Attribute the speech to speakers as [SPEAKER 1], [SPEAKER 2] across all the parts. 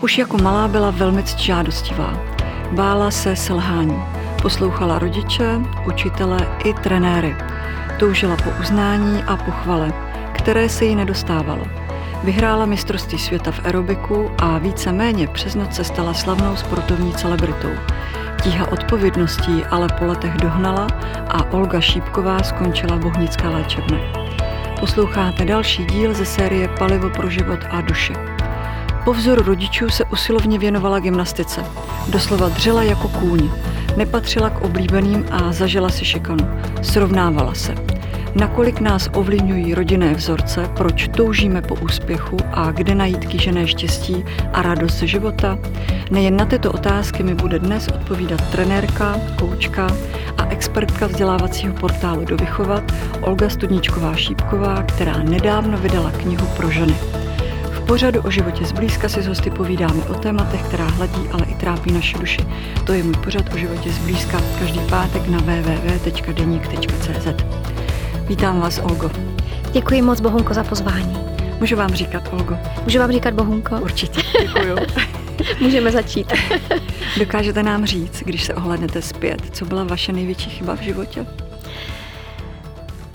[SPEAKER 1] Už jako malá byla velmi žádostivá. Bála se selhání. Poslouchala rodiče, učitele i trenéry. Toužila po uznání a pochvale, které se jí nedostávalo. Vyhrála mistrovství světa v aerobiku a víceméně přes noc se stala slavnou sportovní celebritou. Tíha odpovědností ale po letech dohnala a Olga Šípková skončila v Bohnické léčebně. Posloucháte další díl ze série Palivo pro život a duši. Po vzoru rodičů se usilovně věnovala gymnastice. Doslova dřela jako kůň. Nepatřila k oblíbeným a zažila si šikanu. Srovnávala se. Nakolik nás ovlivňují rodinné vzorce, proč toužíme po úspěchu a kde najít kýžené štěstí a radost ze života? Nejen na tyto otázky mi bude dnes odpovídat trenérka, koučka a expertka vzdělávacího portálu do Vychovat Olga Studničková Šípková, která nedávno vydala knihu pro ženy. Pořadu o životě zblízka si s hosty povídáme o tématech, která hladí, ale i trápí naši duši. To je můj pořad o životě zblízka každý pátek na www.denik.cz. Vítám vás, Olgo.
[SPEAKER 2] Děkuji moc, Bohunko, za pozvání.
[SPEAKER 1] Můžu vám říkat, Olgo?
[SPEAKER 2] Můžu vám říkat, Bohunko?
[SPEAKER 1] Určitě, děkuju.
[SPEAKER 2] Můžeme začít.
[SPEAKER 1] Dokážete nám říct, když se ohlednete zpět, co byla vaše největší chyba v životě?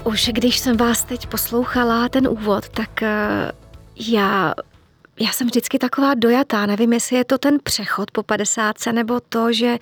[SPEAKER 2] Už když jsem vás teď poslouchala, ten úvod, tak eh, já jsem vždycky taková dojatá, nevím, jestli je to ten přechod po padesátce, nebo to, že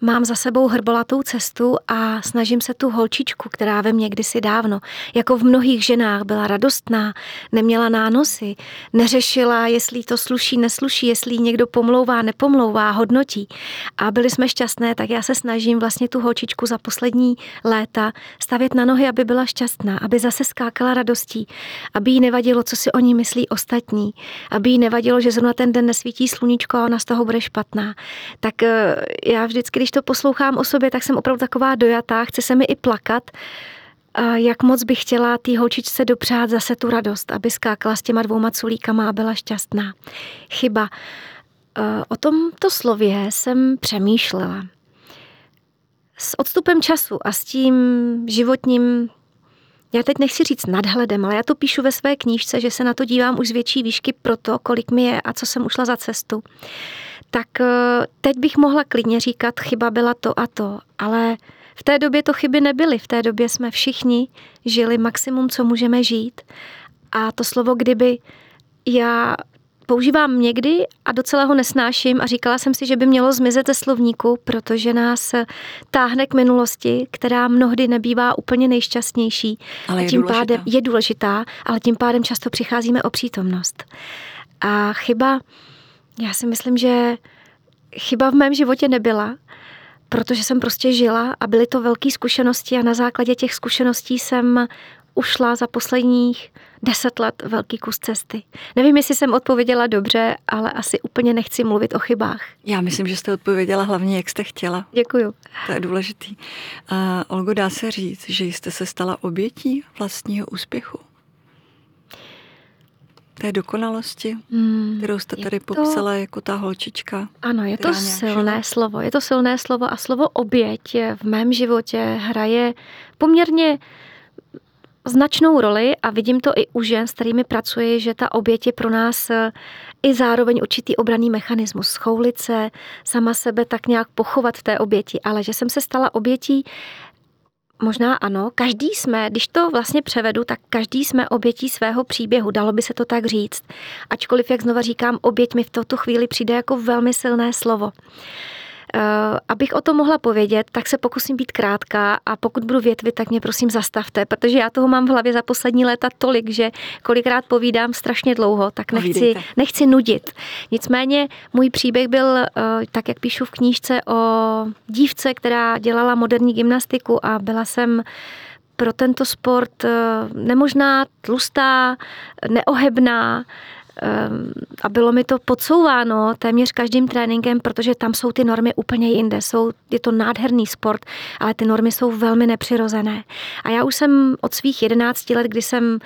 [SPEAKER 2] mám za sebou hrbolatou cestu a snažím se tu holčičku, která ve mně kdysi dávno, jako v mnohých ženách, byla radostná, neměla nánosy, neřešila, jestli to sluší, nesluší, jestli někdo pomlouvá, nepomlouvá, hodnotí. A byli jsme šťastné, tak já se snažím vlastně tu holčičku za poslední léta stavět na nohy, aby byla šťastná, aby zase skákala radostí, aby jí nevadilo, co si o ní myslí ostatní, aby jí nevadilo, že zrovna ten den nesvítí sluníčko a ona z toho bude špatná. Tak eh, já vždycky, když to poslouchám o sobě, tak jsem opravdu taková dojatá, chce se mi i plakat, jak moc bych chtěla té holčičce dopřát zase tu radost, aby skákala s těma dvouma culíkama a byla šťastná. Chyba. Eh, o tomto slově jsem přemýšlela. S odstupem času a s tím životním já teď nechci říct nadhledem, ale já to píšu ve své knížce, že se na to dívám už z větší výšky pro to, kolik mi je a co jsem ušla za cestu. Tak eh, teď bych mohla klidně říkat, chyba byla to a to, ale v té době to chyby nebyly. V té době jsme všichni žili maximum, co můžeme žít. A to slovo kdyby já používám někdy a docela ho nesnáším a říkala jsem si, že by mělo zmizet ze slovníku, protože nás táhne k minulosti, která mnohdy nebývá úplně nejšťastnější.
[SPEAKER 1] Ale je
[SPEAKER 2] tím
[SPEAKER 1] důležitá.
[SPEAKER 2] pádem je důležitá, ale tím pádem často přicházíme o přítomnost. A chyba, já si myslím, že chyba v mém životě nebyla, protože jsem prostě žila a byly to velké zkušenosti a na základě těch zkušeností jsem ušla za posledních deset let velký kus cesty. Nevím, jestli jsem odpověděla dobře, ale asi úplně nechci mluvit o chybách.
[SPEAKER 1] Já myslím, že jste odpověděla hlavně, jak jste chtěla.
[SPEAKER 2] Děkuju.
[SPEAKER 1] To je důležitý. A Olgo, dá se říct, že jste se stala obětí vlastního úspěchu? Té dokonalosti, hmm, kterou jste tady to... popsala jako ta holčička.
[SPEAKER 2] Ano, je to silné žila. slovo. Je to silné slovo a slovo oběť v mém životě hraje poměrně značnou roli a vidím to i u žen, s kterými pracuji, že ta oběť je pro nás eh, i zároveň určitý obraný mechanismus. Schoulit se, sama sebe tak nějak pochovat v té oběti, ale že jsem se stala obětí Možná ano, každý jsme, když to vlastně převedu, tak každý jsme obětí svého příběhu, dalo by se to tak říct. Ačkoliv, jak znova říkám, oběť mi v tuto chvíli přijde jako velmi silné slovo. Eh, abych o tom mohla povědět, tak se pokusím být krátká a pokud budu větvit, tak mě prosím zastavte, protože já toho mám v hlavě za poslední léta tolik, že kolikrát povídám strašně dlouho, tak nechci, nechci nudit. Nicméně můj příběh byl, eh, tak jak píšu v knížce, o dívce, která dělala moderní gymnastiku a byla jsem pro tento sport eh, nemožná, tlustá, neohebná, a bylo mi to podsouváno téměř každým tréninkem, protože tam jsou ty normy úplně jinde. Jsou, je to nádherný sport, ale ty normy jsou velmi nepřirozené. A já už jsem od svých 11 let, kdy jsem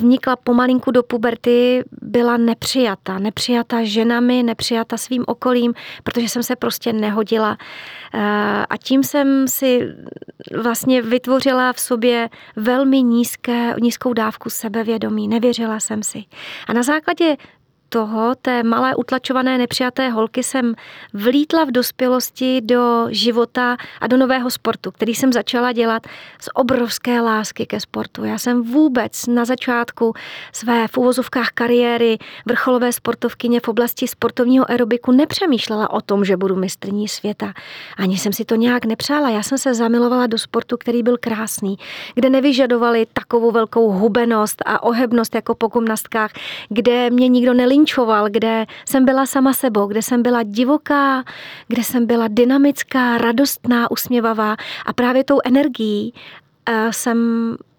[SPEAKER 2] vnikla pomalinku do puberty, byla nepřijata. Nepřijata ženami, nepřijata svým okolím, protože jsem se prostě nehodila. Eh, a tím jsem si vlastně vytvořila v sobě velmi nízké, nízkou dávku sebevědomí. Nevěřila jsem si. A na základě toho, té malé utlačované nepřijaté holky, jsem vlítla v dospělosti do života a do nového sportu, který jsem začala dělat z obrovské lásky ke sportu. Já jsem vůbec na začátku své v uvozovkách kariéry vrcholové sportovkyně v oblasti sportovního aerobiku nepřemýšlela o tom, že budu mistrní světa. Ani jsem si to nějak nepřála. Já jsem se zamilovala do sportu, který byl krásný, kde nevyžadovali takovou velkou hubenost a ohebnost jako po gymnastkách, kde mě nikdo nelinčoval, kde jsem byla sama sebou, kde jsem byla divoká, kde jsem byla dynamická, radostná, usměvavá a právě tou energií eh, jsem,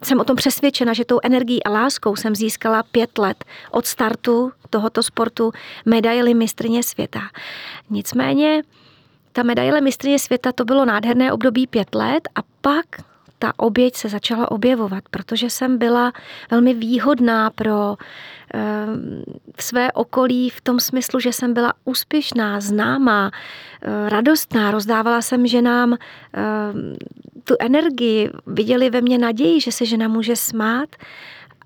[SPEAKER 2] jsem o tom přesvědčena, že tou energií a láskou jsem získala pět let od startu tohoto sportu medaily mistrně světa. Nicméně ta medaile mistrně světa to bylo nádherné období pět let a pak ta oběť se začala objevovat, protože jsem byla velmi výhodná pro eh, své okolí v tom smyslu, že jsem byla úspěšná, známá, eh, radostná, rozdávala jsem ženám eh, tu energii, viděli ve mně naději, že se žena může smát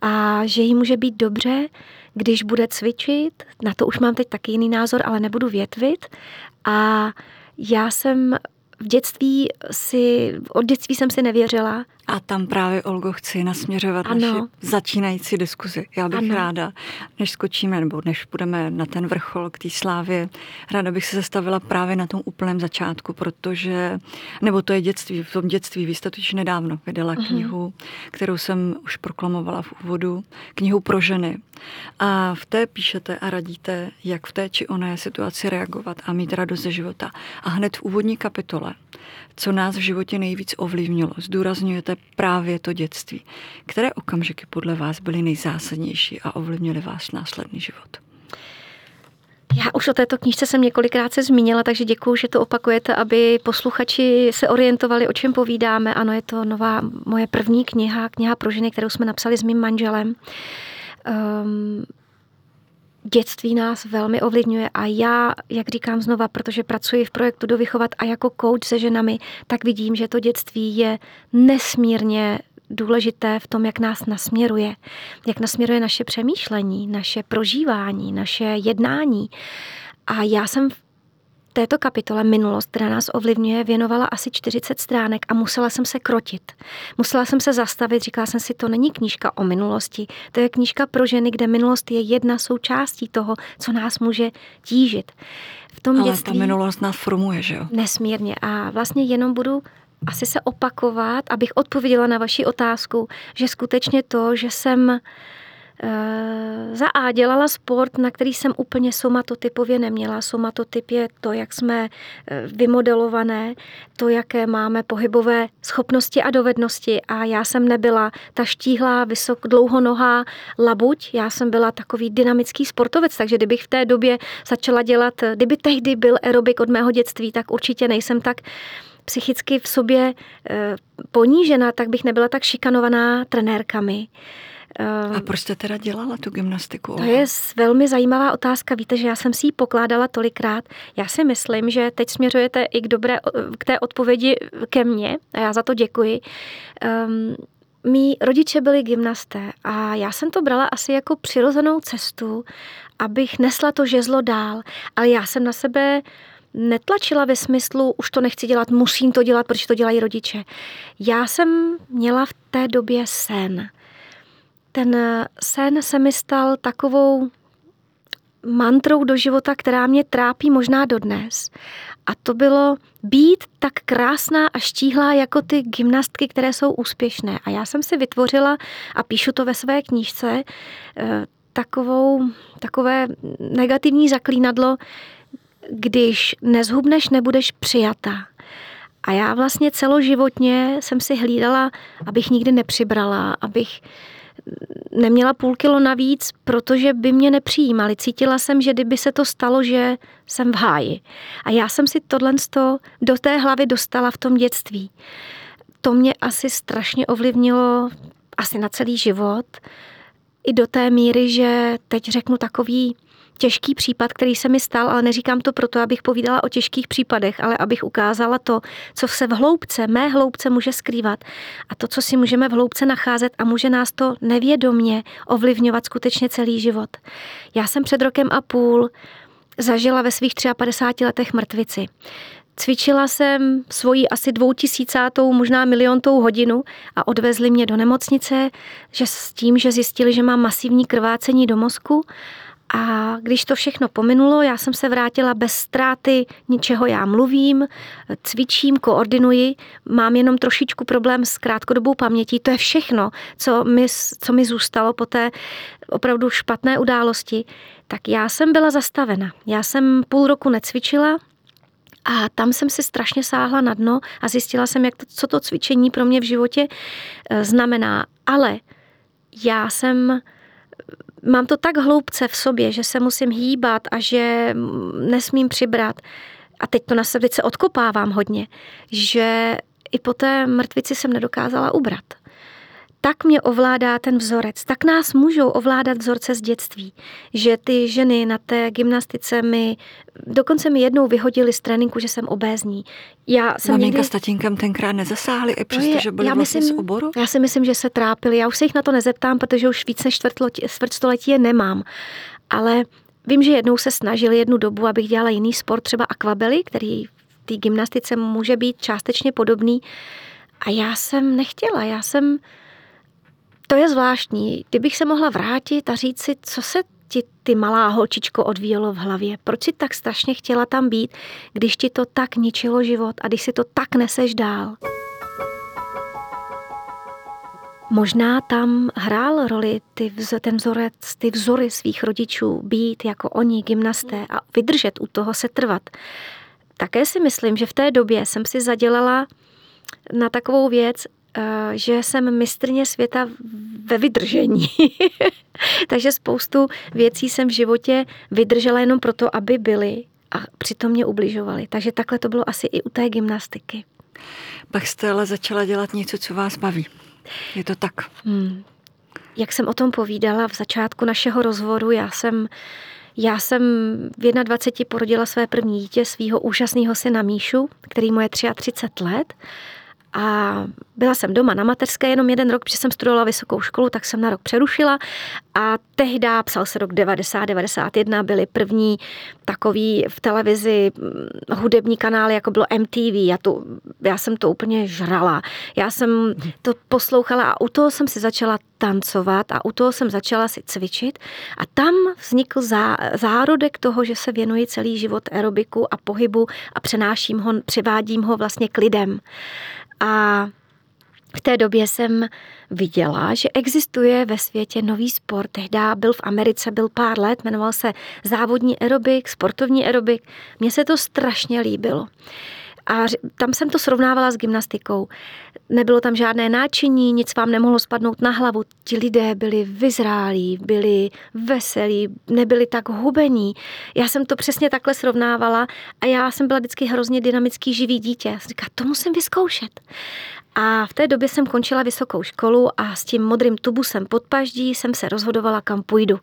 [SPEAKER 2] a že jí může být dobře, když bude cvičit. Na to už mám teď taky jiný názor, ale nebudu větvit. A já jsem v dětství si, od dětství jsem si nevěřila.
[SPEAKER 1] A tam právě, Olgo, chci nasměřovat ano. naši začínající diskuzi. Já bych ano. ráda, než skočíme, nebo než půjdeme na ten vrchol k té slávě, ráda bych se zastavila právě na tom úplném začátku, protože, nebo to je dětství, v tom dětství, vy jste totiž nedávno vydala uh-huh. knihu, kterou jsem už proklamovala v úvodu, knihu pro ženy. A v té píšete a radíte, jak v té či oné situaci reagovat a mít radost ze života. A hned v úvodní kapitole, co nás v životě nejvíc ovlivnilo, zdůrazňujete právě to dětství. Které okamžiky podle vás byly nejzásadnější a ovlivnily váš následný život?
[SPEAKER 2] Já už o této knížce jsem několikrát se zmínila, takže děkuji, že to opakujete, aby posluchači se orientovali, o čem povídáme. Ano, je to nová moje první kniha, kniha pro ženy, kterou jsme napsali s mým manželem. Um, dětství nás velmi ovlivňuje a já, jak říkám znova, protože pracuji v projektu Dovychovat a jako coach se ženami, tak vidím, že to dětství je nesmírně důležité v tom, jak nás nasměruje, jak nasměruje naše přemýšlení, naše prožívání, naše jednání. A já jsem této kapitole Minulost, která nás ovlivňuje, věnovala asi 40 stránek a musela jsem se krotit. Musela jsem se zastavit, říkala jsem si, to není knížka o minulosti, to je knížka pro ženy, kde minulost je jedna součástí toho, co nás může tížit.
[SPEAKER 1] V tom Ale dětství, ta minulost nás formuje, že jo?
[SPEAKER 2] Nesmírně. A vlastně jenom budu asi se opakovat, abych odpověděla na vaši otázku, že skutečně to, že jsem za A dělala sport, na který jsem úplně somatotypově neměla. Somatotyp je to, jak jsme eh, vymodelované, to, jaké máme pohybové schopnosti a dovednosti. A já jsem nebyla ta štíhlá, vysok, dlouhonohá labuť, já jsem byla takový dynamický sportovec, takže kdybych v té době začala dělat, kdyby tehdy byl aerobik od mého dětství, tak určitě nejsem tak psychicky v sobě eh, ponížena, tak bych nebyla tak šikanovaná trenérkami.
[SPEAKER 1] A ehm, proč jste teda dělala tu gymnastiku?
[SPEAKER 2] To je velmi zajímavá otázka. Víte, že já jsem si ji pokládala tolikrát. Já si myslím, že teď směřujete i k, dobré, k té odpovědi ke mně a já za to děkuji. Um, Mí rodiče byli gymnasté a já jsem to brala asi jako přirozenou cestu, abych nesla to žezlo dál, ale já jsem na sebe netlačila ve smyslu, už to nechci dělat, musím to dělat, protože to dělají rodiče. Já jsem měla v té době sen ten sen se mi stal takovou mantrou do života, která mě trápí možná dodnes. A to bylo být tak krásná a štíhlá jako ty gymnastky, které jsou úspěšné. A já jsem si vytvořila, a píšu to ve své knížce, eh, takovou, takové negativní zaklínadlo, když nezhubneš, nebudeš přijata. A já vlastně celoživotně jsem si hlídala, abych nikdy nepřibrala, abych neměla půl kilo navíc, protože by mě nepřijímali. Cítila jsem, že kdyby se to stalo, že jsem v háji. A já jsem si tohle do té hlavy dostala v tom dětství. To mě asi strašně ovlivnilo asi na celý život. I do té míry, že teď řeknu takový těžký případ, který se mi stal, ale neříkám to proto, abych povídala o těžkých případech, ale abych ukázala to, co se v hloubce, mé hloubce může skrývat a to, co si můžeme v hloubce nacházet a může nás to nevědomně ovlivňovat skutečně celý život. Já jsem před rokem a půl zažila ve svých 53 letech mrtvici. Cvičila jsem svoji asi dvoutisícátou, možná miliontou hodinu a odvezli mě do nemocnice, že s tím, že zjistili, že mám masivní krvácení do mozku a když to všechno pominulo, já jsem se vrátila bez ztráty ničeho, já mluvím, cvičím, koordinuji, mám jenom trošičku problém s krátkodobou pamětí, to je všechno, co mi, co mi zůstalo po té opravdu špatné události, tak já jsem byla zastavena. Já jsem půl roku necvičila, a tam jsem si strašně sáhla na dno a zjistila jsem, jak to, co to cvičení pro mě v životě eh, znamená. Ale já jsem mám to tak hloubce v sobě, že se musím hýbat a že nesmím přibrat. A teď to na sebe se odkopávám hodně, že i po té mrtvici jsem nedokázala ubrat tak mě ovládá ten vzorec, tak nás můžou ovládat vzorce z dětství, že ty ženy na té gymnastice mi, dokonce mi jednou vyhodili z tréninku, že jsem obézní.
[SPEAKER 1] Já jsem Maminka někdy... s tatínkem tenkrát nezasáhli, i přesto, že byli já vlastně myslím, z oboru?
[SPEAKER 2] Já si myslím, že se trápili. Já už se jich na to nezeptám, protože už víc než čtvrtstoletí je nemám. Ale vím, že jednou se snažili jednu dobu, abych dělala jiný sport, třeba akvabely, který v té gymnastice může být částečně podobný. A já jsem nechtěla, já jsem to je zvláštní. Kdybych se mohla vrátit a říct si, co se ti ty malá holčičko odvíjelo v hlavě? Proč si tak strašně chtěla tam být, když ti to tak ničilo život a když si to tak neseš dál? Možná tam hrál roli ty, ten vzorec, ty vzory svých rodičů, být jako oni, gymnasté a vydržet u toho se trvat. Také si myslím, že v té době jsem si zadělala na takovou věc, že jsem mistrně světa ve vydržení. Takže spoustu věcí jsem v životě vydržela jenom proto, aby byly a přitom mě ubližovaly. Takže takhle to bylo asi i u té gymnastiky.
[SPEAKER 1] Pak jste ale začala dělat něco, co vás baví. Je to tak? Hmm.
[SPEAKER 2] Jak jsem o tom povídala v začátku našeho rozhovoru, já jsem já jsem v 21 porodila své první dítě, svého úžasného syna Míšu, který mu je 33 let. A byla jsem doma na mateřské jenom jeden rok, protože jsem studovala vysokou školu, tak jsem na rok přerušila a tehdy, psal se rok 90-91, byly první takový v televizi mm, hudební kanály, jako bylo MTV. Já, to, já jsem to úplně žrala. Já jsem to poslouchala a u toho jsem si začala tancovat a u toho jsem začala si cvičit a tam vznikl zá, zárodek toho, že se věnuji celý život aerobiku a pohybu a přenáším ho, přivádím ho vlastně k lidem. A v té době jsem viděla, že existuje ve světě nový sport. Tehdy byl v Americe, byl pár let, jmenoval se závodní aerobik, sportovní aerobik. Mně se to strašně líbilo. A tam jsem to srovnávala s gymnastikou. Nebylo tam žádné náčiní, nic vám nemohlo spadnout na hlavu. Ti lidé byli vyzrálí, byli veselí, nebyli tak hubení. Já jsem to přesně takhle srovnávala a já jsem byla vždycky hrozně dynamický živý dítě. Já jsem říkala, to musím vyzkoušet. A v té době jsem končila vysokou školu a s tím modrým tubusem pod paždí jsem se rozhodovala, kam půjdu.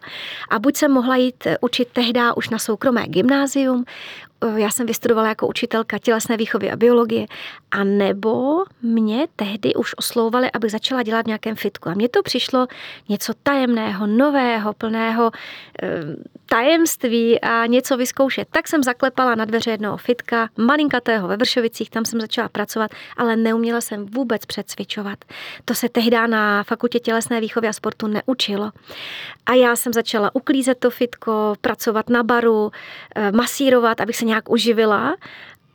[SPEAKER 2] A buď jsem mohla jít učit tehdy už na soukromé gymnázium, Eh, já jsem vystudovala jako učitelka tělesné výchovy a biologie, a nebo mě tehdy už oslouvali, aby začala dělat v nějakém fitku. A mně to přišlo něco tajemného, nového, plného e, tajemství a něco vyzkoušet. Tak jsem zaklepala na dveře jednoho fitka, malinkatého ve Vršovicích, tam jsem začala pracovat, ale neuměla jsem vůbec přecvičovat. To se tehdy na fakultě tělesné výchovy a sportu neučilo. A já jsem začala uklízet to fitko, pracovat na baru, eh, masírovat, abych se nějak uživila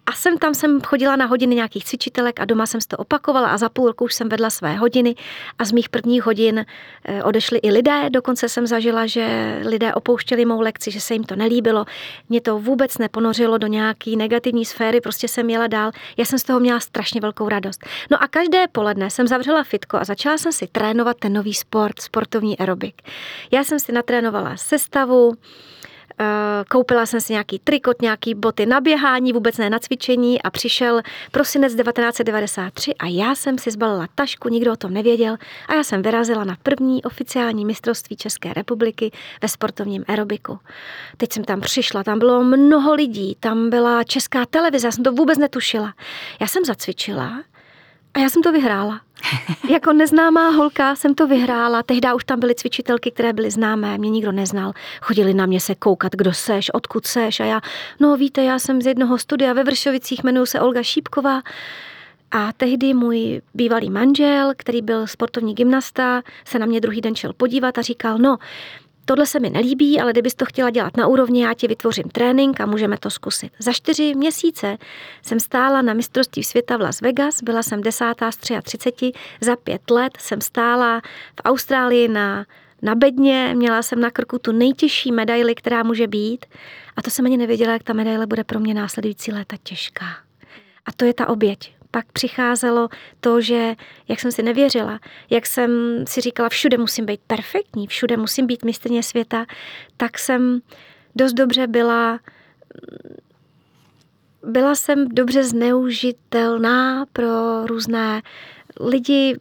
[SPEAKER 2] a jsem tam jsem chodila na hodiny nějakých cvičitelek a doma jsem to opakovala a za půl roku už jsem vedla své hodiny a z mých prvních hodin eh, odešli i lidé. Dokonce jsem zažila, že lidé opouštěli mou lekci, že se jim to nelíbilo. Mě to vůbec neponořilo do nějaký negativní sféry, prostě jsem jela dál. Já jsem z toho měla strašně velkou radost. No a každé poledne jsem zavřela fitko a začala jsem si trénovat ten nový sport, sportovní aerobik. Já jsem si natrénovala sestavu, koupila jsem si nějaký trikot, nějaký boty na běhání, vůbec ne na cvičení a přišel prosinec 1993 a já jsem si zbalila tašku, nikdo o tom nevěděl a já jsem vyrazila na první oficiální mistrovství České republiky ve sportovním aerobiku. Teď jsem tam přišla, tam bylo mnoho lidí, tam byla česká televize, já jsem to vůbec netušila. Já jsem zacvičila a já jsem to vyhrála. jako neznámá holka jsem to vyhrála. Tehdy už tam byly cvičitelky, které byly známé, mě nikdo neznal. Chodili na mě se koukat, kdo seš, odkud seš. A já, no víte, já jsem z jednoho studia ve Vršovicích, jmenuji se Olga Šípková. A tehdy můj bývalý manžel, který byl sportovní gymnasta, se na mě druhý den šel podívat a říkal, no, tohle se mi nelíbí, ale kdybys to chtěla dělat na úrovni, já ti vytvořím trénink a můžeme to zkusit. Za čtyři měsíce jsem stála na mistrovství světa v Las Vegas, byla jsem desátá z 33, za pět let jsem stála v Austrálii na na bedně, měla jsem na krku tu nejtěžší medaili, která může být a to jsem ani nevěděla, jak ta medaile bude pro mě následující léta těžká. A to je ta oběť pak přicházelo to, že jak jsem si nevěřila, jak jsem si říkala, všude musím být perfektní, všude musím být mistrně světa, tak jsem dost dobře byla byla jsem dobře zneužitelná pro různé lidi,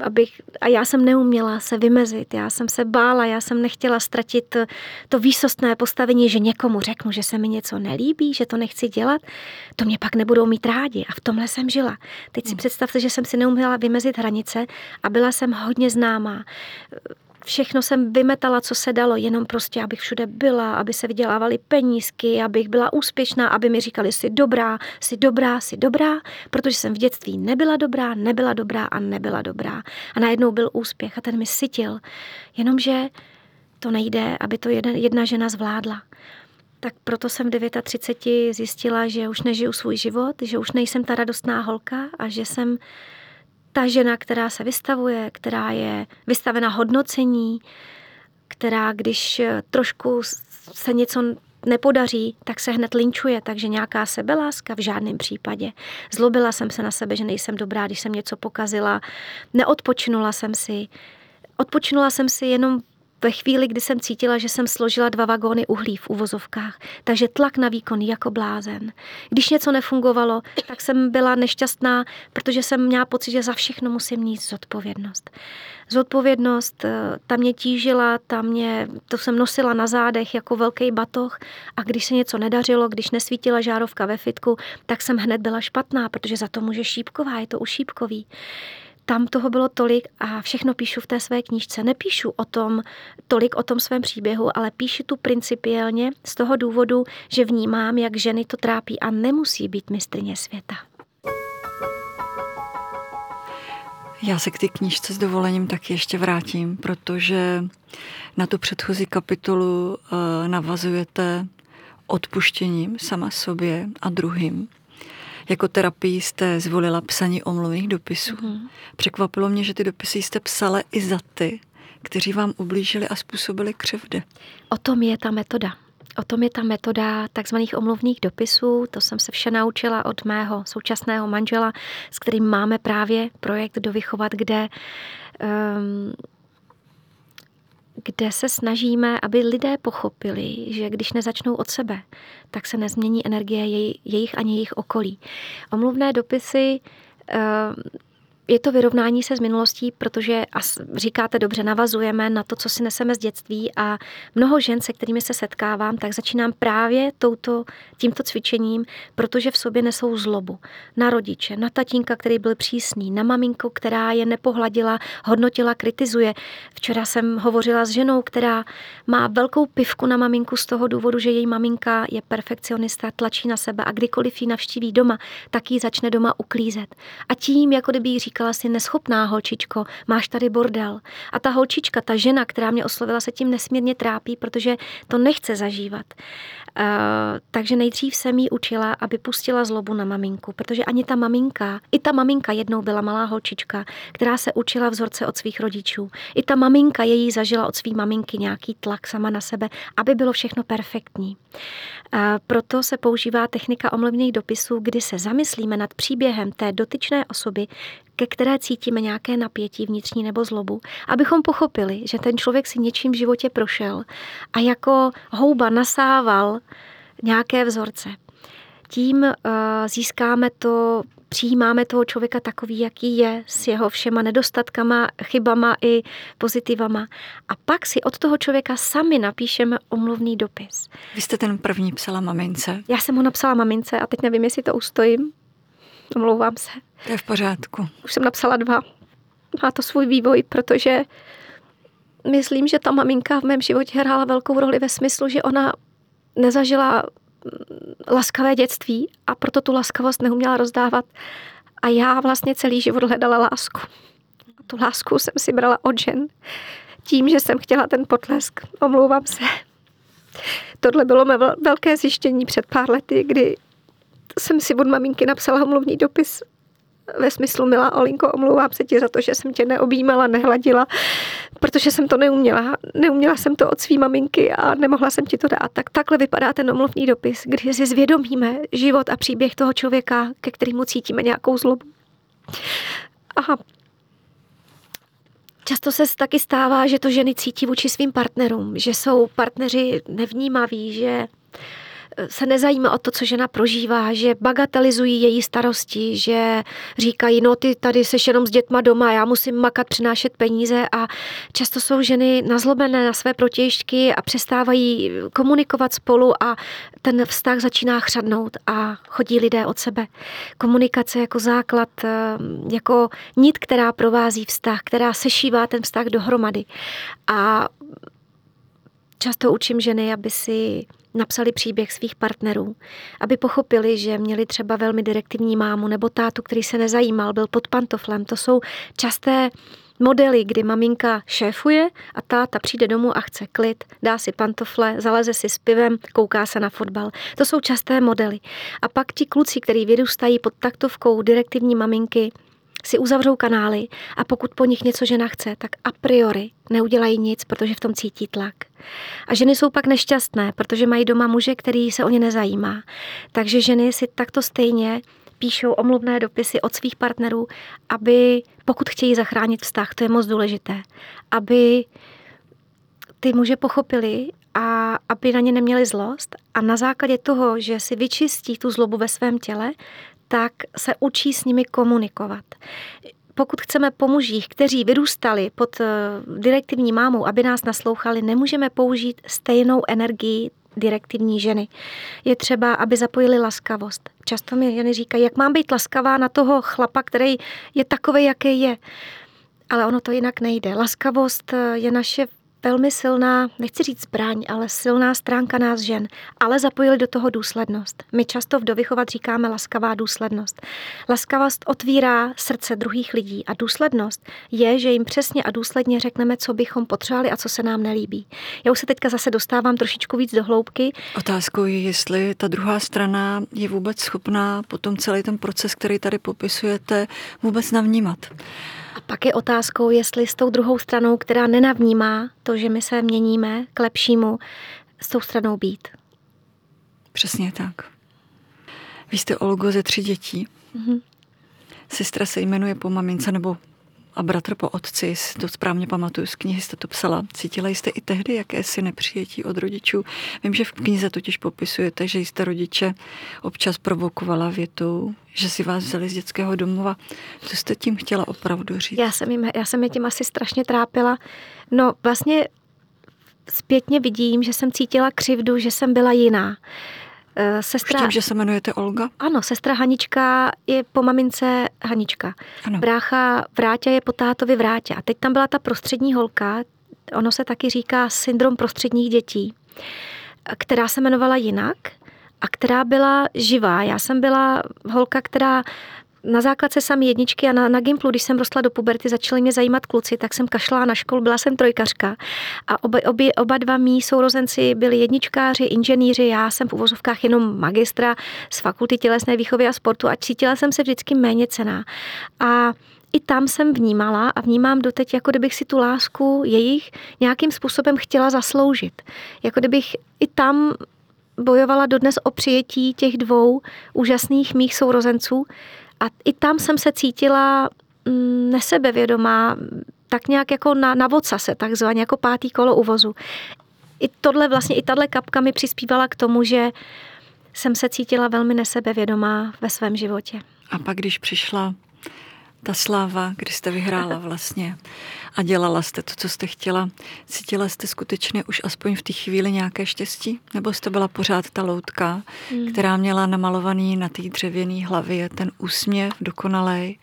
[SPEAKER 2] abych, a já jsem neuměla se vymezit, já jsem se bála, já jsem nechtěla ztratit to výsostné postavení, že někomu řeknu, že se mi něco nelíbí, že to nechci dělat, to mě pak nebudou mít rádi a v tomhle jsem žila. Teď si hmm. představte, že jsem si neuměla vymezit hranice a byla jsem hodně známá všechno jsem vymetala, co se dalo, jenom prostě, abych všude byla, aby se vydělávaly penízky, abych byla úspěšná, aby mi říkali, jsi dobrá, jsi dobrá, jsi dobrá, protože jsem v dětství nebyla dobrá, nebyla dobrá a nebyla dobrá. A najednou byl úspěch a ten mi sytil. Jenomže to nejde, aby to jedna, jedna žena zvládla. Tak proto jsem v 39 zjistila, že už nežiju svůj život, že už nejsem ta radostná holka a že jsem ta žena, která se vystavuje, která je vystavena hodnocení, která, když trošku se něco nepodaří, tak se hned linčuje, takže nějaká sebeláska v žádném případě. Zlobila jsem se na sebe, že nejsem dobrá, když jsem něco pokazila, neodpočinula jsem si. Odpočinula jsem si jenom ve chvíli, kdy jsem cítila, že jsem složila dva vagóny uhlí v uvozovkách, takže tlak na výkon jako blázen. Když něco nefungovalo, tak jsem byla nešťastná, protože jsem měla pocit, že za všechno musím mít zodpovědnost. Zodpovědnost, eh, ta mě tížila, ta mě, to jsem nosila na zádech jako velký batoh a když se něco nedařilo, když nesvítila žárovka ve fitku, tak jsem hned byla špatná, protože za to může šípková, je to u tam toho bylo tolik a všechno píšu v té své knížce. Nepíšu o tom tolik o tom svém příběhu, ale píšu tu principiálně z toho důvodu, že vnímám, jak ženy to trápí a nemusí být mistrně světa.
[SPEAKER 1] Já se k té knížce s dovolením taky ještě vrátím, protože na tu předchozí kapitolu eh, navazujete odpuštěním sama sobě a druhým. Jako terapii jste zvolila psaní omluvných dopisů. Mm-hmm. Překvapilo mě, že ty dopisy jste psala i za ty, kteří vám ublížili a způsobili křivdy.
[SPEAKER 2] O tom je ta metoda. O tom je ta metoda takzvaných omluvných dopisů. To jsem se vše naučila od mého současného manžela, s kterým máme právě projekt Dovychovat, kde um, kde se snažíme, aby lidé pochopili, že když nezačnou od sebe, tak se nezmění energie jejich ani jejich okolí. Omluvné dopisy eh, je to vyrovnání se s minulostí, protože, a říkáte dobře, navazujeme na to, co si neseme z dětství a mnoho žen, se kterými se setkávám, tak začínám právě touto, tímto cvičením, protože v sobě nesou zlobu. Na rodiče, na tatínka, který byl přísný, na maminku, která je nepohladila, hodnotila, kritizuje. Včera jsem hovořila s ženou, která má velkou pivku na maminku z toho důvodu, že její maminka je perfekcionista, tlačí na sebe a kdykoliv ji navštíví doma, tak ji začne doma uklízet. A tím, jako kdyby jí říkala si neschopná holčičko, máš tady bordel. A ta holčička, ta žena, která mě oslovila, se tím nesmírně trápí, protože to nechce zažívat. Uh, takže nejdřív jsem jí učila, aby pustila zlobu na maminku, protože ani ta maminka, i ta maminka jednou byla malá holčička, která se učila vzorce od svých rodičů. I ta maminka její zažila od své maminky nějaký tlak sama na sebe, aby bylo všechno perfektní. Uh, proto se používá technika omluvných dopisů, kdy se zamyslíme nad příběhem té dotyčné osoby, ke které cítíme nějaké napětí vnitřní nebo zlobu, abychom pochopili, že ten člověk si něčím v životě prošel a jako houba nasával nějaké vzorce. Tím uh, získáme to přijímáme toho člověka takový, jaký je, s jeho všema nedostatkama, chybama i pozitivama. A pak si od toho člověka sami napíšeme omluvný dopis.
[SPEAKER 1] Vy jste ten první psala mamince?
[SPEAKER 2] Já jsem ho napsala mamince a teď nevím, jestli to ustojím. Omlouvám se.
[SPEAKER 1] To je v pořádku.
[SPEAKER 2] Už jsem napsala dva. Má to svůj vývoj, protože myslím, že ta maminka v mém životě hrála velkou roli ve smyslu, že ona nezažila laskavé dětství a proto tu laskavost neuměla rozdávat. A já vlastně celý život hledala lásku. A tu lásku jsem si brala od žen. Tím, že jsem chtěla ten potlesk. Omlouvám se. Tohle bylo mé velké zjištění před pár lety, kdy jsem si od maminky napsala omluvní dopis ve smyslu, milá Olinko, omlouvám se ti za to, že jsem tě neobjímala, nehladila, protože jsem to neuměla. Neuměla jsem to od svý maminky a nemohla jsem ti to dát. Tak takhle vypadá ten omluvný dopis, kdy si zvědomíme život a příběh toho člověka, ke kterému cítíme nějakou zlobu. A Často se taky stává, že to ženy cítí vůči svým partnerům, že jsou partneři nevnímaví, že se nezajímá o to, co žena prožívá, že bagatelizují její starosti, že říkají, no ty tady seš jenom s dětma doma, já musím makat, přinášet peníze a často jsou ženy nazlobené na své protěžky a přestávají komunikovat spolu a ten vztah začíná chřadnout a chodí lidé od sebe. Komunikace jako základ, eh, jako nit, která provází vztah, která sešívá ten vztah dohromady. A často učím ženy, aby si napsali příběh svých partnerů, aby pochopili, že měli třeba velmi direktivní mámu nebo tátu, který se nezajímal, byl pod pantoflem. To jsou časté modely, kdy maminka šéfuje a táta přijde domů a chce klid, dá si pantofle, zaleze si s pivem, kouká se na fotbal. To jsou časté modely. A pak ti kluci, kteří vyrůstají pod taktovkou direktivní maminky, si uzavřou kanály a pokud po nich něco žena chce, tak a priori neudělají nic, protože v tom cítí tlak. A ženy jsou pak nešťastné, protože mají doma muže, který se o ně nezajímá. Takže ženy si takto stejně píšou omluvné dopisy od svých partnerů, aby, pokud chtějí zachránit vztah, to je moc důležité, aby ty muže pochopili a aby na ně neměli zlost a na základě toho, že si vyčistí tu zlobu ve svém těle, tak se učí s nimi komunikovat. Pokud chceme po mužích, kteří vyrůstali pod eh, direktivní mámou, aby nás naslouchali, nemůžeme použít stejnou energii direktivní ženy. Je třeba, aby zapojili laskavost. Často mi ženy říkají, jak mám být laskavá na toho chlapa, který je takový, jaký je. Ale ono to jinak nejde. Laskavost eh, je naše velmi silná, nechci říct zbraň, ale silná stránka nás žen, ale zapojili do toho důslednost. My často v dovychovat říkáme laskavá důslednost. Laskavost otvírá srdce druhých lidí a důslednost je, že jim přesně a důsledně řekneme, co bychom potřebovali a co se nám nelíbí. Já už se teďka zase dostávám trošičku víc do hloubky.
[SPEAKER 1] Otázkou je, jestli ta druhá strana je vůbec schopná potom celý ten proces, který tady popisujete, vůbec navnímat.
[SPEAKER 2] A pak je otázkou, jestli s tou druhou stranou, která nenavnímá to, že my se měníme k lepšímu, s tou stranou být.
[SPEAKER 1] Přesně tak. Vy jste Olgo ze tři dětí. Mm-hmm. Sestra se jmenuje po mamince nebo a bratr po otci, to správně pamatuju, z knihy jste to psala. Cítila jste i tehdy jakési nepřijetí od rodičů? Vím, že v knize totiž popisujete, že jste rodiče občas provokovala větou, že si vás vzali z dětského domova. Co jste tím chtěla opravdu říct?
[SPEAKER 2] Já jsem, jim, já jsem je tím asi strašně trápila. No vlastně zpětně vidím, že jsem cítila křivdu, že jsem byla jiná.
[SPEAKER 1] Eh, sestra... Už tím, že se jmenujete Olga?
[SPEAKER 2] Ano, sestra Hanička je po mamince Hanička. Ano. Brácha Vrátě je po tátovi Vrátě. A teď tam byla ta prostřední holka, ono se taky říká syndrom prostředních dětí, která se jmenovala jinak a která byla živá. Já jsem byla holka, která na základce sami jedničky a na, na Gimplu, když jsem rostla do puberty, začaly mě zajímat kluci, tak jsem kašla na školu, byla jsem trojkařka. A oba, obě, oba dva mý sourozenci byli jedničkáři, inženýři, já jsem v uvozovkách jenom magistra z fakulty tělesné výchovy a sportu a cítila jsem se vždycky méně cená. A i tam jsem vnímala a vnímám doteď, jako kdybych si tu lásku jejich nějakým způsobem chtěla zasloužit. Jako kdybych i tam bojovala dodnes o přijetí těch dvou úžasných mých sourozenců, a i tam jsem se cítila mm, nesebevědomá, tak nějak jako na, na se, takzvaně jako pátý kolo uvozu. I tohle vlastně, i tahle kapka mi přispívala k tomu, že jsem se cítila velmi nesebevědomá ve svém životě.
[SPEAKER 1] A pak, když přišla ta sláva, kdy jste vyhrála vlastně a dělala jste to, co jste chtěla. Cítila jste skutečně už aspoň v té chvíli nějaké štěstí? Nebo jste byla pořád ta loutka, hmm. která měla namalovaný na té dřevěné hlavě ten úsměv dokonalej,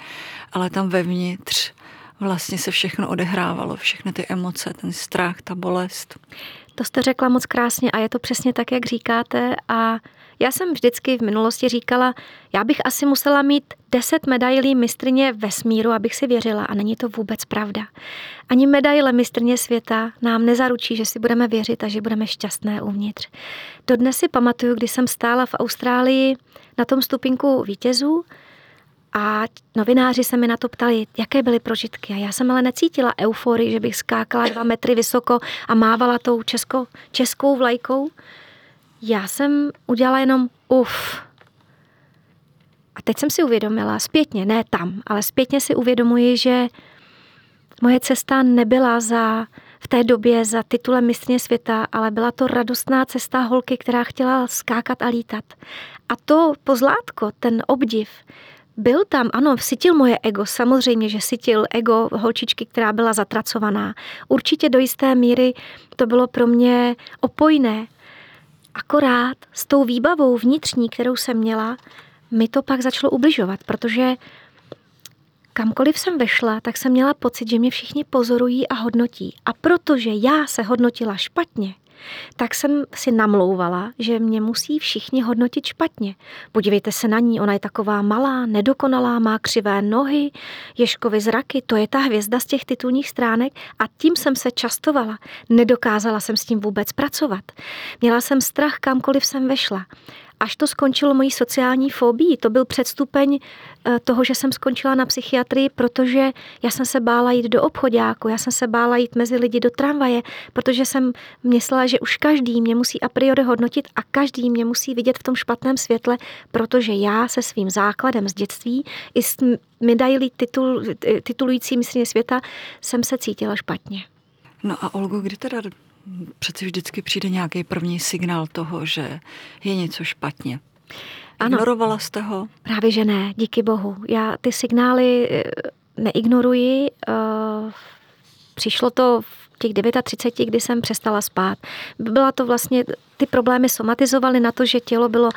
[SPEAKER 1] ale tam vevnitř vlastně se všechno odehrávalo, všechny ty emoce, ten strach, ta bolest.
[SPEAKER 2] To jste řekla moc krásně a je to přesně tak, jak říkáte a já jsem vždycky v minulosti říkala, já bych asi musela mít deset medailí mistrně vesmíru, abych si věřila a není to vůbec pravda. Ani medaile mistrně světa nám nezaručí, že si budeme věřit a že budeme šťastné uvnitř. Dodnes si pamatuju, když jsem stála v Austrálii na tom stupinku vítězů a novináři se mi na to ptali, jaké byly prožitky. A já jsem ale necítila euforii, že bych skákala dva metry vysoko a mávala tou česko, českou vlajkou. Já jsem udělala jenom uf. A teď jsem si uvědomila, zpětně, ne tam, ale zpětně si uvědomuji, že moje cesta nebyla za v té době za titulem mistrně světa, ale byla to radostná cesta holky, která chtěla skákat a lítat. A to pozlátko, ten obdiv, byl tam, ano, sytil moje ego, samozřejmě, že sytil ego holčičky, která byla zatracovaná. Určitě do jisté míry to bylo pro mě opojné. Akorát s tou výbavou vnitřní, kterou jsem měla, mi to pak začalo ubližovat, protože kamkoliv jsem vešla, tak jsem měla pocit, že mě všichni pozorují a hodnotí. A protože já se hodnotila špatně, tak jsem si namlouvala, že mě musí všichni hodnotit špatně. Podívejte se na ní, ona je taková malá, nedokonalá, má křivé nohy, ješkovy zraky, to je ta hvězda z těch titulních stránek a tím jsem se častovala. Nedokázala jsem s tím vůbec pracovat. Měla jsem strach, kamkoliv jsem vešla až to skončilo mojí sociální fobii. To byl předstupeň eh, toho, že jsem skončila na psychiatrii, protože já jsem se bála jít do obchodáku, já jsem se bála jít mezi lidi do tramvaje, protože jsem myslela, že už každý mě musí a priori hodnotit a každý mě musí vidět v tom špatném světle, protože já se svým základem z dětství i s medailí titul, titulující mistrně světa jsem se cítila špatně.
[SPEAKER 1] No a Olgo, kdy teda přeci vždycky přijde nějaký první signál toho, že je něco špatně. Ano. Ignorovala jste ho?
[SPEAKER 2] Právě, že ne, díky bohu. Já ty signály eh, neignoruji. Eh, přišlo to v těch 39, kdy jsem přestala spát. Byla to vlastně, ty problémy somatizovaly na to, že tělo bylo,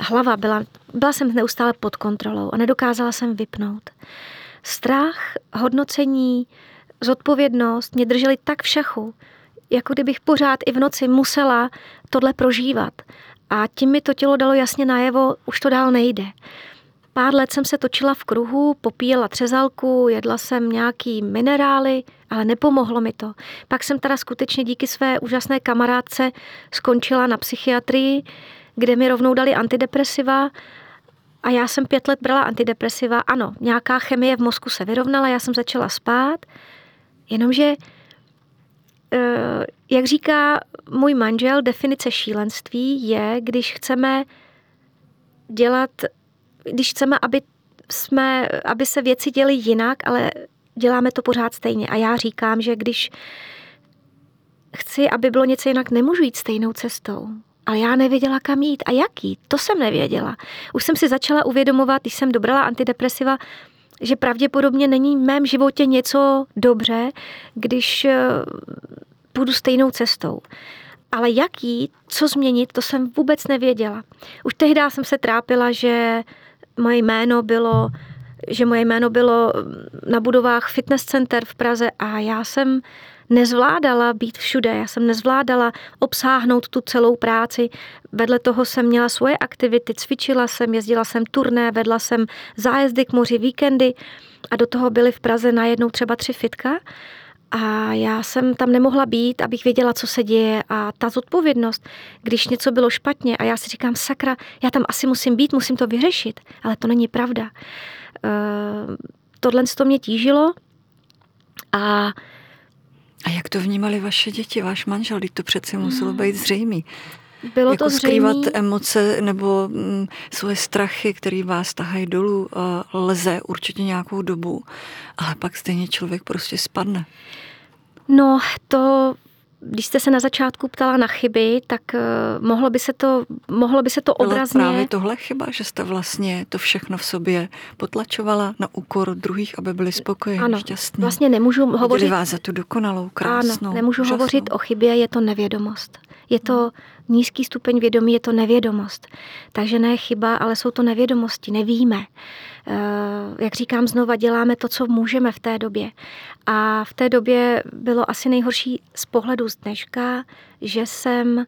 [SPEAKER 2] hlava byla, byla jsem neustále pod kontrolou a nedokázala jsem vypnout. Strach, hodnocení, zodpovědnost mě drželi tak v šachu, jako kdybych pořád i v noci musela tohle prožívat. A tím mi to tělo dalo jasně najevo, už to dál nejde. Pár let jsem se točila v kruhu, popíjela třezalku, jedla jsem nějaký minerály, ale nepomohlo mi to. Pak jsem teda skutečně díky své úžasné kamarádce skončila na psychiatrii, kde mi rovnou dali antidepresiva a já jsem pět let brala antidepresiva. Ano, nějaká chemie v mozku se vyrovnala, já jsem začala spát, jenomže jak říká můj manžel, definice šílenství je, když chceme dělat, když chceme, aby, jsme, aby se věci děly jinak, ale děláme to pořád stejně. A já říkám, že když chci, aby bylo něco jinak, nemůžu jít stejnou cestou. Ale já nevěděla, kam jít a jak jít. To jsem nevěděla. Už jsem si začala uvědomovat, když jsem dobrala antidepresiva, že pravděpodobně není v mém životě něco dobře, když eh, půjdu stejnou cestou. Ale jak jít, co změnit, to jsem vůbec nevěděla. Už tehdy jsem se trápila, že moje jméno bylo že moje jméno bylo na budovách fitness center v Praze a já jsem nezvládala být všude, já jsem nezvládala obsáhnout tu celou práci. Vedle toho jsem měla svoje aktivity, cvičila jsem, jezdila jsem turné, vedla jsem zájezdy k moři, víkendy a do toho byly v Praze najednou třeba tři fitka a já jsem tam nemohla být, abych věděla, co se děje a ta zodpovědnost, když něco bylo špatně a já si říkám, sakra, já tam asi musím být, musím to vyřešit, ale to není pravda. Uh, tohle to mě tížilo a
[SPEAKER 1] a jak to vnímali vaše děti, váš manžel, když to přece muselo být zřejmý?
[SPEAKER 2] Bylo
[SPEAKER 1] jako
[SPEAKER 2] to
[SPEAKER 1] skrývat
[SPEAKER 2] zřejmý...
[SPEAKER 1] emoce nebo mm, svoje strachy, které vás tahají dolů, lze určitě nějakou dobu, ale pak stejně člověk prostě spadne.
[SPEAKER 2] No, to když jste se na začátku ptala na chyby, tak uh, mohlo by se to, mohlo by se to
[SPEAKER 1] Byla
[SPEAKER 2] obrazně...
[SPEAKER 1] právě tohle chyba, že jste vlastně to všechno v sobě potlačovala na úkor druhých, aby byli spokojení,
[SPEAKER 2] ano,
[SPEAKER 1] šťastní.
[SPEAKER 2] vlastně nemůžu hovořit...
[SPEAKER 1] vás za tu dokonalou, krásnou,
[SPEAKER 2] Ano, nemůžu
[SPEAKER 1] úžasnou.
[SPEAKER 2] hovořit o chybě, je to nevědomost. Je to nízký stupeň vědomí, je to nevědomost. Takže ne chyba, ale jsou to nevědomosti, nevíme. Eh, jak říkám znova, děláme to, co můžeme v té době. A v té době bylo asi nejhorší z pohledu z dneška, že jsem,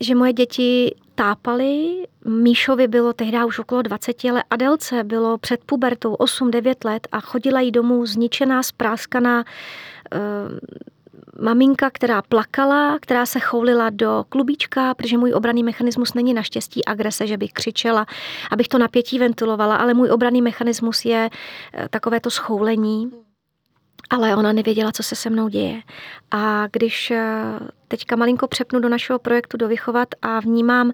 [SPEAKER 2] že moje děti tápaly, Míšovi bylo tehdy už okolo 20, ale Adelce bylo před pubertou 8-9 let a chodila jí domů zničená, spráskaná, eh, maminka, která plakala, která se choulila do klubíčka, protože můj obraný mechanismus není naštěstí agrese, že bych křičela, abych to napětí ventilovala, ale můj obraný mechanismus je eh, takové to schoulení. Ale ona nevěděla, co se se mnou děje. A když eh, teďka malinko přepnu do našeho projektu do Vychovat a vnímám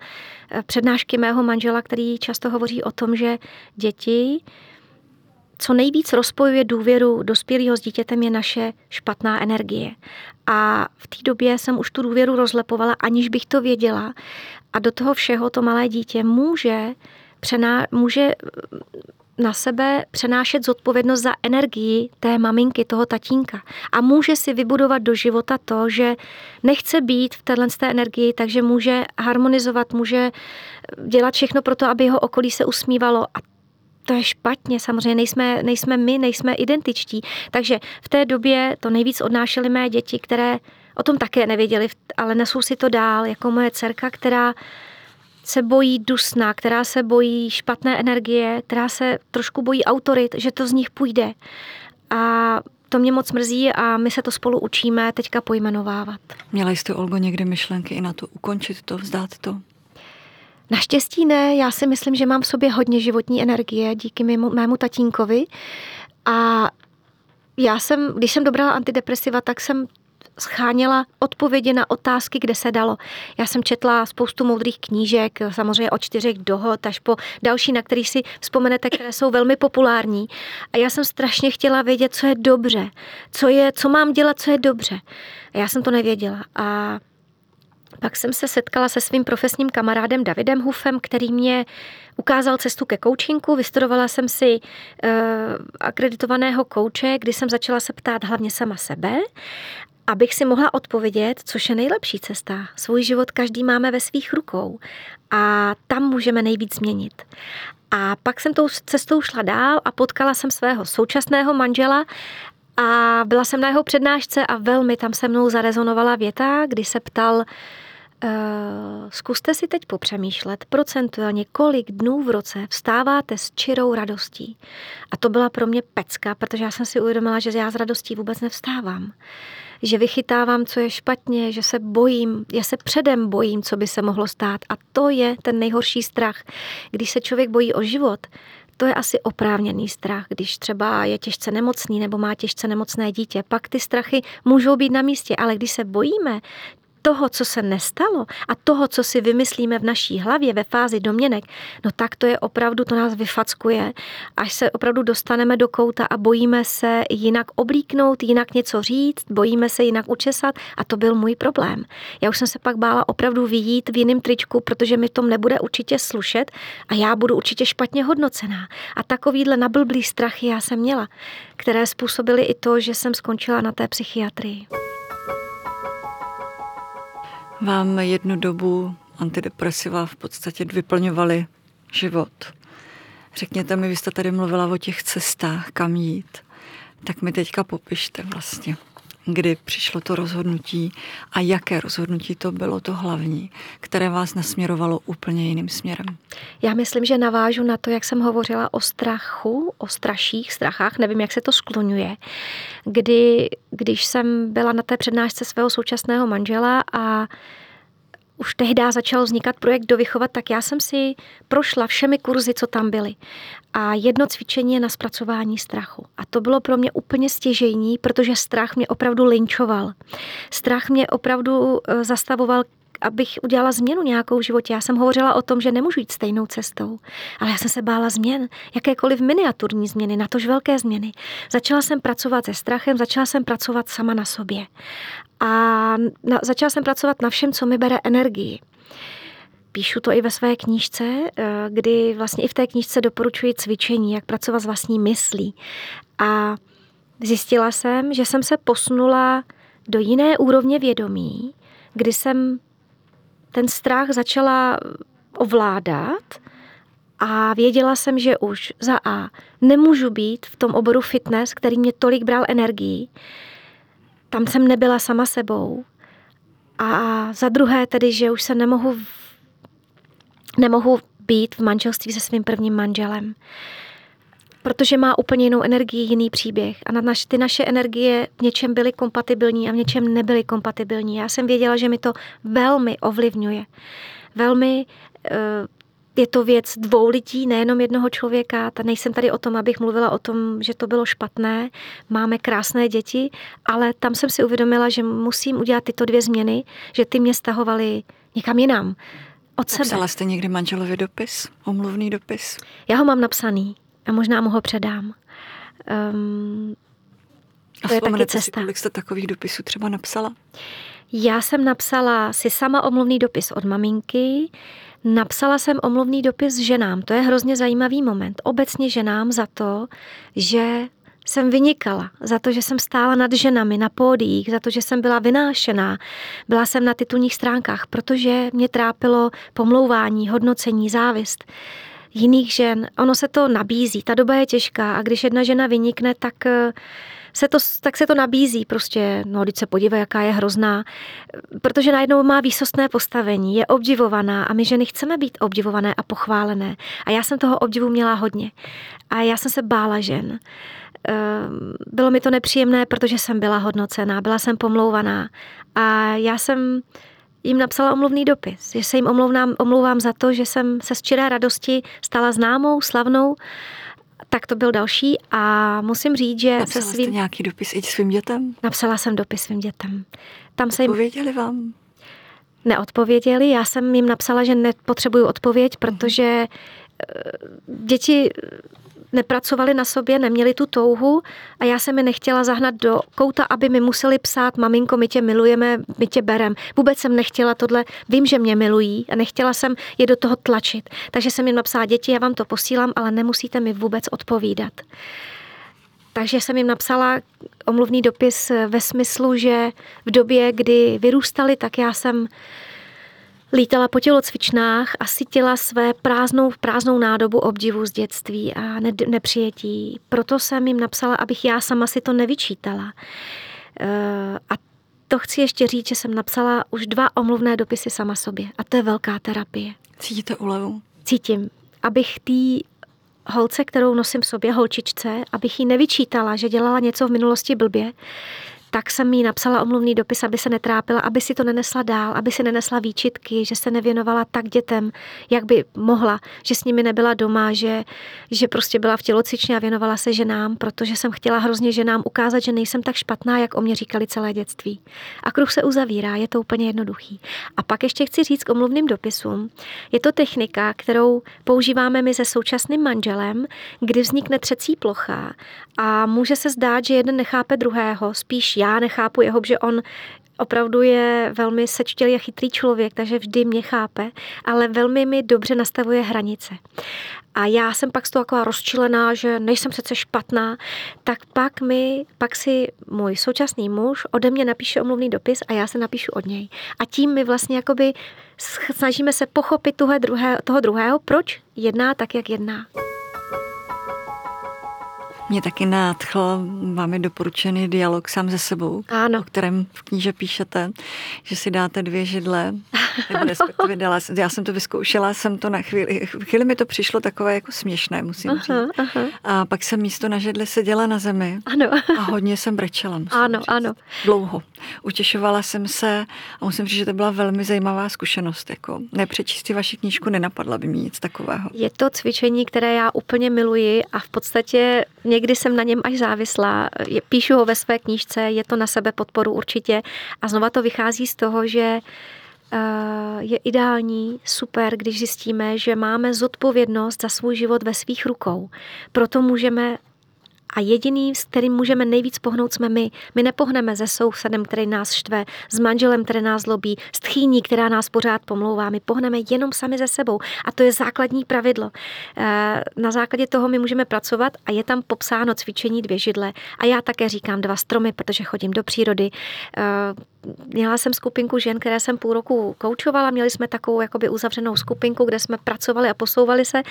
[SPEAKER 2] eh, přednášky mého manžela, který často hovoří o tom, že děti co nejvíc rozpojuje důvěru dospělého s dítětem je naše špatná energie. A v té době jsem už tu důvěru rozlepovala, aniž bych to věděla. A do toho všeho to malé dítě může, přená, může na sebe přenášet zodpovědnost za energii té maminky, toho tatínka. A může si vybudovat do života to, že nechce být v téhle té energii, takže může harmonizovat, může dělat všechno pro to, aby jeho okolí se usmívalo. A to je špatně, samozřejmě nejsme, nejsme my, nejsme identičtí. Takže v té době to nejvíc odnášely mé děti, které o tom také nevěděli, ale nesou si to dál, jako moje dcerka, která se bojí dusna, která se bojí špatné energie, která se trošku bojí autorit, že to z nich půjde. A to mě moc mrzí a my se to spolu učíme teďka pojmenovávat.
[SPEAKER 1] Měla jste, Olgo, někdy myšlenky i na to ukončit to, vzdát to?
[SPEAKER 2] Naštěstí ne, já si myslím, že mám v sobě hodně životní energie díky mému, mému tatínkovi a já jsem, když jsem dobrala antidepresiva, tak jsem scháněla odpovědi na otázky, kde se dalo. Já jsem četla spoustu moudrých knížek, samozřejmě od čtyřech dohod až po další, na kterých si vzpomenete, které jsou velmi populární. A já jsem strašně chtěla vědět, co je dobře, co, je, co mám dělat, co je dobře. A já jsem to nevěděla. A pak jsem se setkala se svým profesním kamarádem Davidem Hufem, který mě ukázal cestu ke coachingu. Vystudovala jsem si uh, akreditovaného kouče, kdy jsem začala se ptát hlavně sama sebe abych si mohla odpovědět, což je nejlepší cesta. Svůj život každý máme ve svých rukou a tam můžeme nejvíc změnit. A pak jsem tou cestou šla dál a potkala jsem svého současného manžela a byla jsem na jeho přednášce a velmi tam se mnou zarezonovala věta, kdy se ptal, zkuste si teď popřemýšlet procentuálně, kolik dnů v roce vstáváte s čirou radostí. A to byla pro mě pecka, protože já jsem si uvědomila, že já s radostí vůbec nevstávám. Že vychytávám, co je špatně, že se bojím, já se předem bojím, co by se mohlo stát. A to je ten nejhorší strach. Když se člověk bojí o život, to je asi oprávněný strach, když třeba je těžce nemocný nebo má těžce nemocné dítě. Pak ty strachy můžou být na místě, ale když se bojíme toho, co se nestalo a toho, co si vymyslíme v naší hlavě ve fázi domněnek, no tak to je opravdu, to nás vyfackuje, až se opravdu dostaneme do kouta a bojíme se jinak oblíknout, jinak něco říct, bojíme se jinak učesat a to byl můj problém. Já už jsem se pak bála opravdu vyjít v jiném tričku, protože mi tom nebude určitě slušet a já budu určitě špatně hodnocená. A takovýhle nablblý strachy já jsem měla, které způsobily i to, že jsem skončila na té psychiatrii
[SPEAKER 1] vám jednu dobu antidepresiva v podstatě vyplňovaly život. Řekněte mi, vy jste tady mluvila o těch cestách, kam jít. Tak mi teďka popište vlastně kdy přišlo to rozhodnutí a jaké rozhodnutí to bylo to hlavní, které vás nasměrovalo úplně jiným směrem?
[SPEAKER 2] Já myslím, že navážu na to, jak jsem hovořila o strachu, o straších strachách, nevím, jak se to skloňuje, kdy, když jsem byla na té přednášce svého současného manžela a už tehdy začal vznikat projekt Dovychovat, tak já jsem si prošla všemi kurzy, co tam byly. A jedno cvičení je na zpracování strachu. A to bylo pro mě úplně stěžejní, protože strach mě opravdu linčoval. Strach mě opravdu eh, zastavoval abych udělala změnu nějakou v životě. Já jsem hovořila o tom, že nemůžu jít stejnou cestou, ale já jsem se bála změn, jakékoliv miniaturní změny, natož velké změny. Začala jsem pracovat se strachem, začala jsem pracovat sama na sobě. A na, začala jsem pracovat na všem, co mi bere energii. Píšu to i ve své knížce, eh, kdy vlastně i v té knížce doporučuji cvičení, jak pracovat s vlastní myslí. A zjistila jsem, že jsem se posunula do jiné úrovně vědomí, kdy jsem ten strach začala ovládat a věděla jsem, že už za A nemůžu být v tom oboru fitness, který mě tolik bral energii. Tam jsem nebyla sama sebou. A za druhé tedy, že už se nemohu, nemohu být v manželství se svým prvním manželem protože má úplně jinou energii, jiný příběh. A na naš, ty naše energie v něčem byly kompatibilní a v něčem nebyly kompatibilní. Já jsem věděla, že mi to velmi ovlivňuje. Velmi eh, je to věc dvou lidí, nejenom jednoho člověka. Ta nejsem tady o tom, abych mluvila o tom, že to bylo špatné. Máme krásné děti, ale tam jsem si uvědomila, že musím udělat tyto dvě změny, že ty mě stahovaly někam jinam. Od sebe.
[SPEAKER 1] Napsala jste někdy manželovi dopis, omluvný dopis?
[SPEAKER 2] Já ho mám napsaný možná mu ho předám. Um,
[SPEAKER 1] to a je taky cesta. Si, kolik jste takových dopisů třeba napsala?
[SPEAKER 2] Já jsem napsala si sama omluvný dopis od maminky, napsala jsem omluvný dopis ženám. To je hrozně zajímavý moment. Obecně ženám za to, že jsem vynikala, za to, že jsem stála nad ženami na pódiích, za to, že jsem byla vynášená. Byla jsem na titulních stránkách, protože mě trápilo pomlouvání, hodnocení, závist jiných žen. Ono se to nabízí, ta doba je těžká a když jedna žena vynikne, tak eh, se to, tak se to nabízí prostě, no když se podívej, jaká je hrozná, protože najednou má výsostné postavení, je obdivovaná a my ženy chceme být obdivované a pochválené. A já jsem toho obdivu měla hodně. A já jsem se bála žen. Ehm, bylo mi to nepříjemné, protože jsem byla hodnocená, byla jsem pomlouvaná. A já jsem jim napsala omluvný dopis, že se jim omlouvám, omlouvám za to, že jsem se z čiré radosti stala známou, slavnou, tak to byl další a musím říct, že
[SPEAKER 1] Napsala se svým... Jste nějaký dopis i svým dětem?
[SPEAKER 2] Napsala jsem dopis svým dětem.
[SPEAKER 1] Tam se jim... Odpověděli vám?
[SPEAKER 2] Neodpověděli, já jsem jim napsala, že nepotřebuju odpověď, mhm. protože uh-huh. Děti nepracovali na sobě, neměli tu touhu a já jsem je nechtěla zahnat do kouta, aby mi museli psát, maminko, my tě milujeme, my tě berem. Vůbec jsem nechtěla tohle, vím, že mě milují a nechtěla jsem je do toho tlačit. Takže jsem jim napsala, děti, já vám to posílám, ale nemusíte mi vůbec odpovídat. Takže jsem jim napsala omluvný dopis ve smyslu, že v době, kdy vyrůstali, tak já jsem Lítala po tělocvičnách a sytila své prázdnou, prázdnou nádobu obdivu z dětství a ne, nepřijetí. Proto jsem jim napsala, abych já sama si to nevyčítala. Eh, a to chci ještě říct, že jsem napsala už dva omluvné dopisy sama sobě. A to je velká terapie.
[SPEAKER 1] Cítíte úlevu?
[SPEAKER 2] Cítím. Abych tý holce, kterou nosím v sobě, holčičce, abych jí nevyčítala, že dělala něco v minulosti blbě, tak jsem jí napsala omluvný dopis, aby se netrápila, aby si to nenesla dál, aby si nenesla výčitky, že se nevěnovala tak dětem, jak by mohla, že s nimi nebyla doma, že, že prostě byla v tělocvičně a věnovala se ženám, protože jsem chtěla hrozně ženám ukázat, že nejsem tak špatná, jak o mě říkali celé dětství. A kruh se uzavírá, je to úplně jednoduchý. A pak ještě chci říct k omluvným dopisům. Je to technika, kterou používáme my se současným manželem, kdy vznikne třecí plocha a může se zdát, že jeden nechápe druhého, spíš já nechápu jeho, že on opravdu je velmi sečtělý a chytrý člověk, takže vždy mě chápe, ale velmi mi dobře nastavuje hranice. A já jsem pak z toho taková rozčilená, že nejsem přece špatná, tak pak mi, pak si můj současný muž ode mě napíše omluvný dopis a já se napíšu od něj. A tím my vlastně jakoby snažíme se pochopit toho, druhé, toho druhého, proč jedná tak, jak jedná.
[SPEAKER 1] Mě taky nádchl, máme doporučený dialog sám ze sebou,
[SPEAKER 2] ano.
[SPEAKER 1] o kterém v kníže píšete, že si dáte dvě židle, nebo respektive dala, já jsem to vyzkoušela, jsem to na chvíli, chvíli mi to přišlo takové jako směšné, musím aha, říct. Aha. A pak jsem místo na židli seděla na zemi
[SPEAKER 2] ano.
[SPEAKER 1] a hodně jsem brečela.
[SPEAKER 2] Ano,
[SPEAKER 1] říct.
[SPEAKER 2] ano.
[SPEAKER 1] Dlouho. Utěšovala jsem se a musím říct, že to byla velmi zajímavá zkušenost. Jako nepřečíst si vaši knížku nenapadla by mi nic takového.
[SPEAKER 2] Je to cvičení, které já úplně miluji a v podstatě někdy jsem na něm až závislá. Píšu ho ve své knížce, je to na sebe podporu určitě. A znova to vychází z toho, že je ideální, super, když zjistíme, že máme zodpovědnost za svůj život ve svých rukou. Proto můžeme a jediný, s kterým můžeme nejvíc pohnout, jsme my. My nepohneme ze sousedem, který nás štve, s manželem, který nás lobí, s tchýní, která nás pořád pomlouvá. My pohneme jenom sami ze sebou. A to je základní pravidlo. Eh, na základě toho my můžeme pracovat a je tam popsáno cvičení dvě židle. A já také říkám dva stromy, protože chodím do přírody. Eh, měla jsem skupinku žen, které jsem půl roku koučovala. Měli jsme takovou jakoby uzavřenou skupinku, kde jsme pracovali a posouvali se.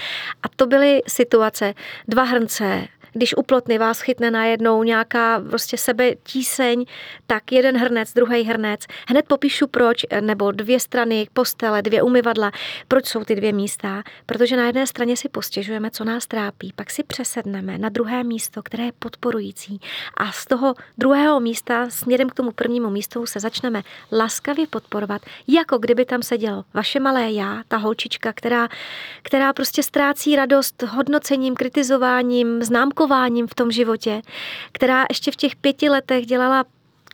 [SPEAKER 2] A to byly situace, dva hrnce, když u plotny vás chytne najednou nějaká prostě sebe tíseň, tak jeden hrnec, druhý hrnec. Hned popíšu proč, nebo dvě strany postele, dvě umyvadla. Proč jsou ty dvě místa? Protože na jedné straně si postěžujeme, co nás trápí, pak si přesedneme na druhé místo, které je podporující. A z toho druhého místa směrem k tomu prvnímu místu se začneme laskavě podporovat, jako kdyby tam seděl vaše malé já, ta holčička, která, která prostě ztrácí radost hodnocením, kritizováním, známkou opakováním v tom životě, která ještě v těch pěti letech dělala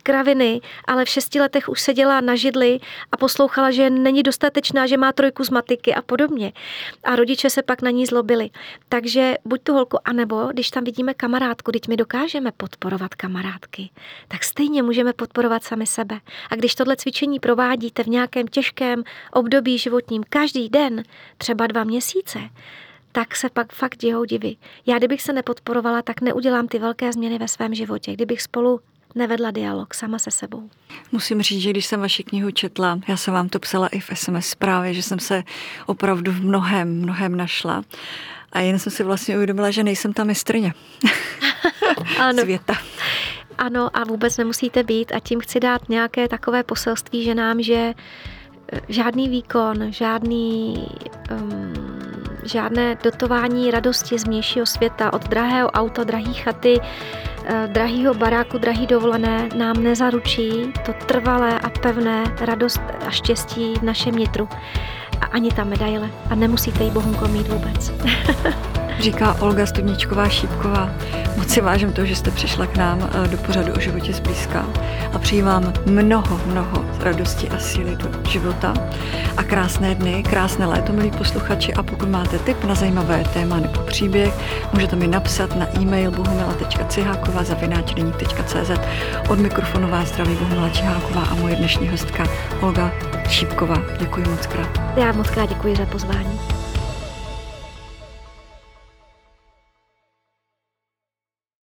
[SPEAKER 2] kraviny, ale v šesti letech už seděla na židli a poslouchala, že není dostatečná, že má trojku z matiky a podobně. A rodiče se pak na ní zlobili. Takže buď tu holku, anebo když tam vidíme kamarádku, teď my dokážeme podporovat kamarádky, tak stejně můžeme podporovat sami sebe. A když tohle cvičení provádíte v nějakém těžkém období životním každý den, třeba dva měsíce, tak se pak fakt dějou divy. Já kdybych se nepodporovala, tak neudělám ty velké změny ve svém životě, kdybych spolu nevedla dialog sama se sebou.
[SPEAKER 1] Musím říct, že když jsem vaši knihu četla, já jsem vám to psala i v SMS zprávě, že jsem se opravdu v mnohem, mnohem našla. A jen jsem si vlastně uvědomila, že nejsem ta mistrně ano. světa.
[SPEAKER 2] Ano, a vůbec nemusíte být. A tím chci dát nějaké takové poselství ženám, že eh, žádný výkon, žádný um, žádné dotování radosti z vnějšího světa, od drahého auta, drahý chaty, eh, drahýho baráku, drahý dovolené nám nezaručí to trvalé a pevné radost a štěstí v našem nitru. A ani ta medaile. A nemusíte ji bohunko mít vůbec.
[SPEAKER 1] Říká Olga Studničková Šípková. Moc si vážím toho, že jste přišla k nám eh, do pořadu o životě zblízka a přeji vám mnoho, mnoho radosti a síly do života a krásné dny, krásné léto, milí posluchači a pokud máte tip na zajímavé téma nebo příběh, můžete mi napsat na e-mail bohumila.ciháková zavináčdeník.cz Od mikrofonu vás zdraví Bohumila Čiháková a moje dnešní hostka Olga Šípková. Děkuji moc krát.
[SPEAKER 2] Já moc krát děkuji za pozvání.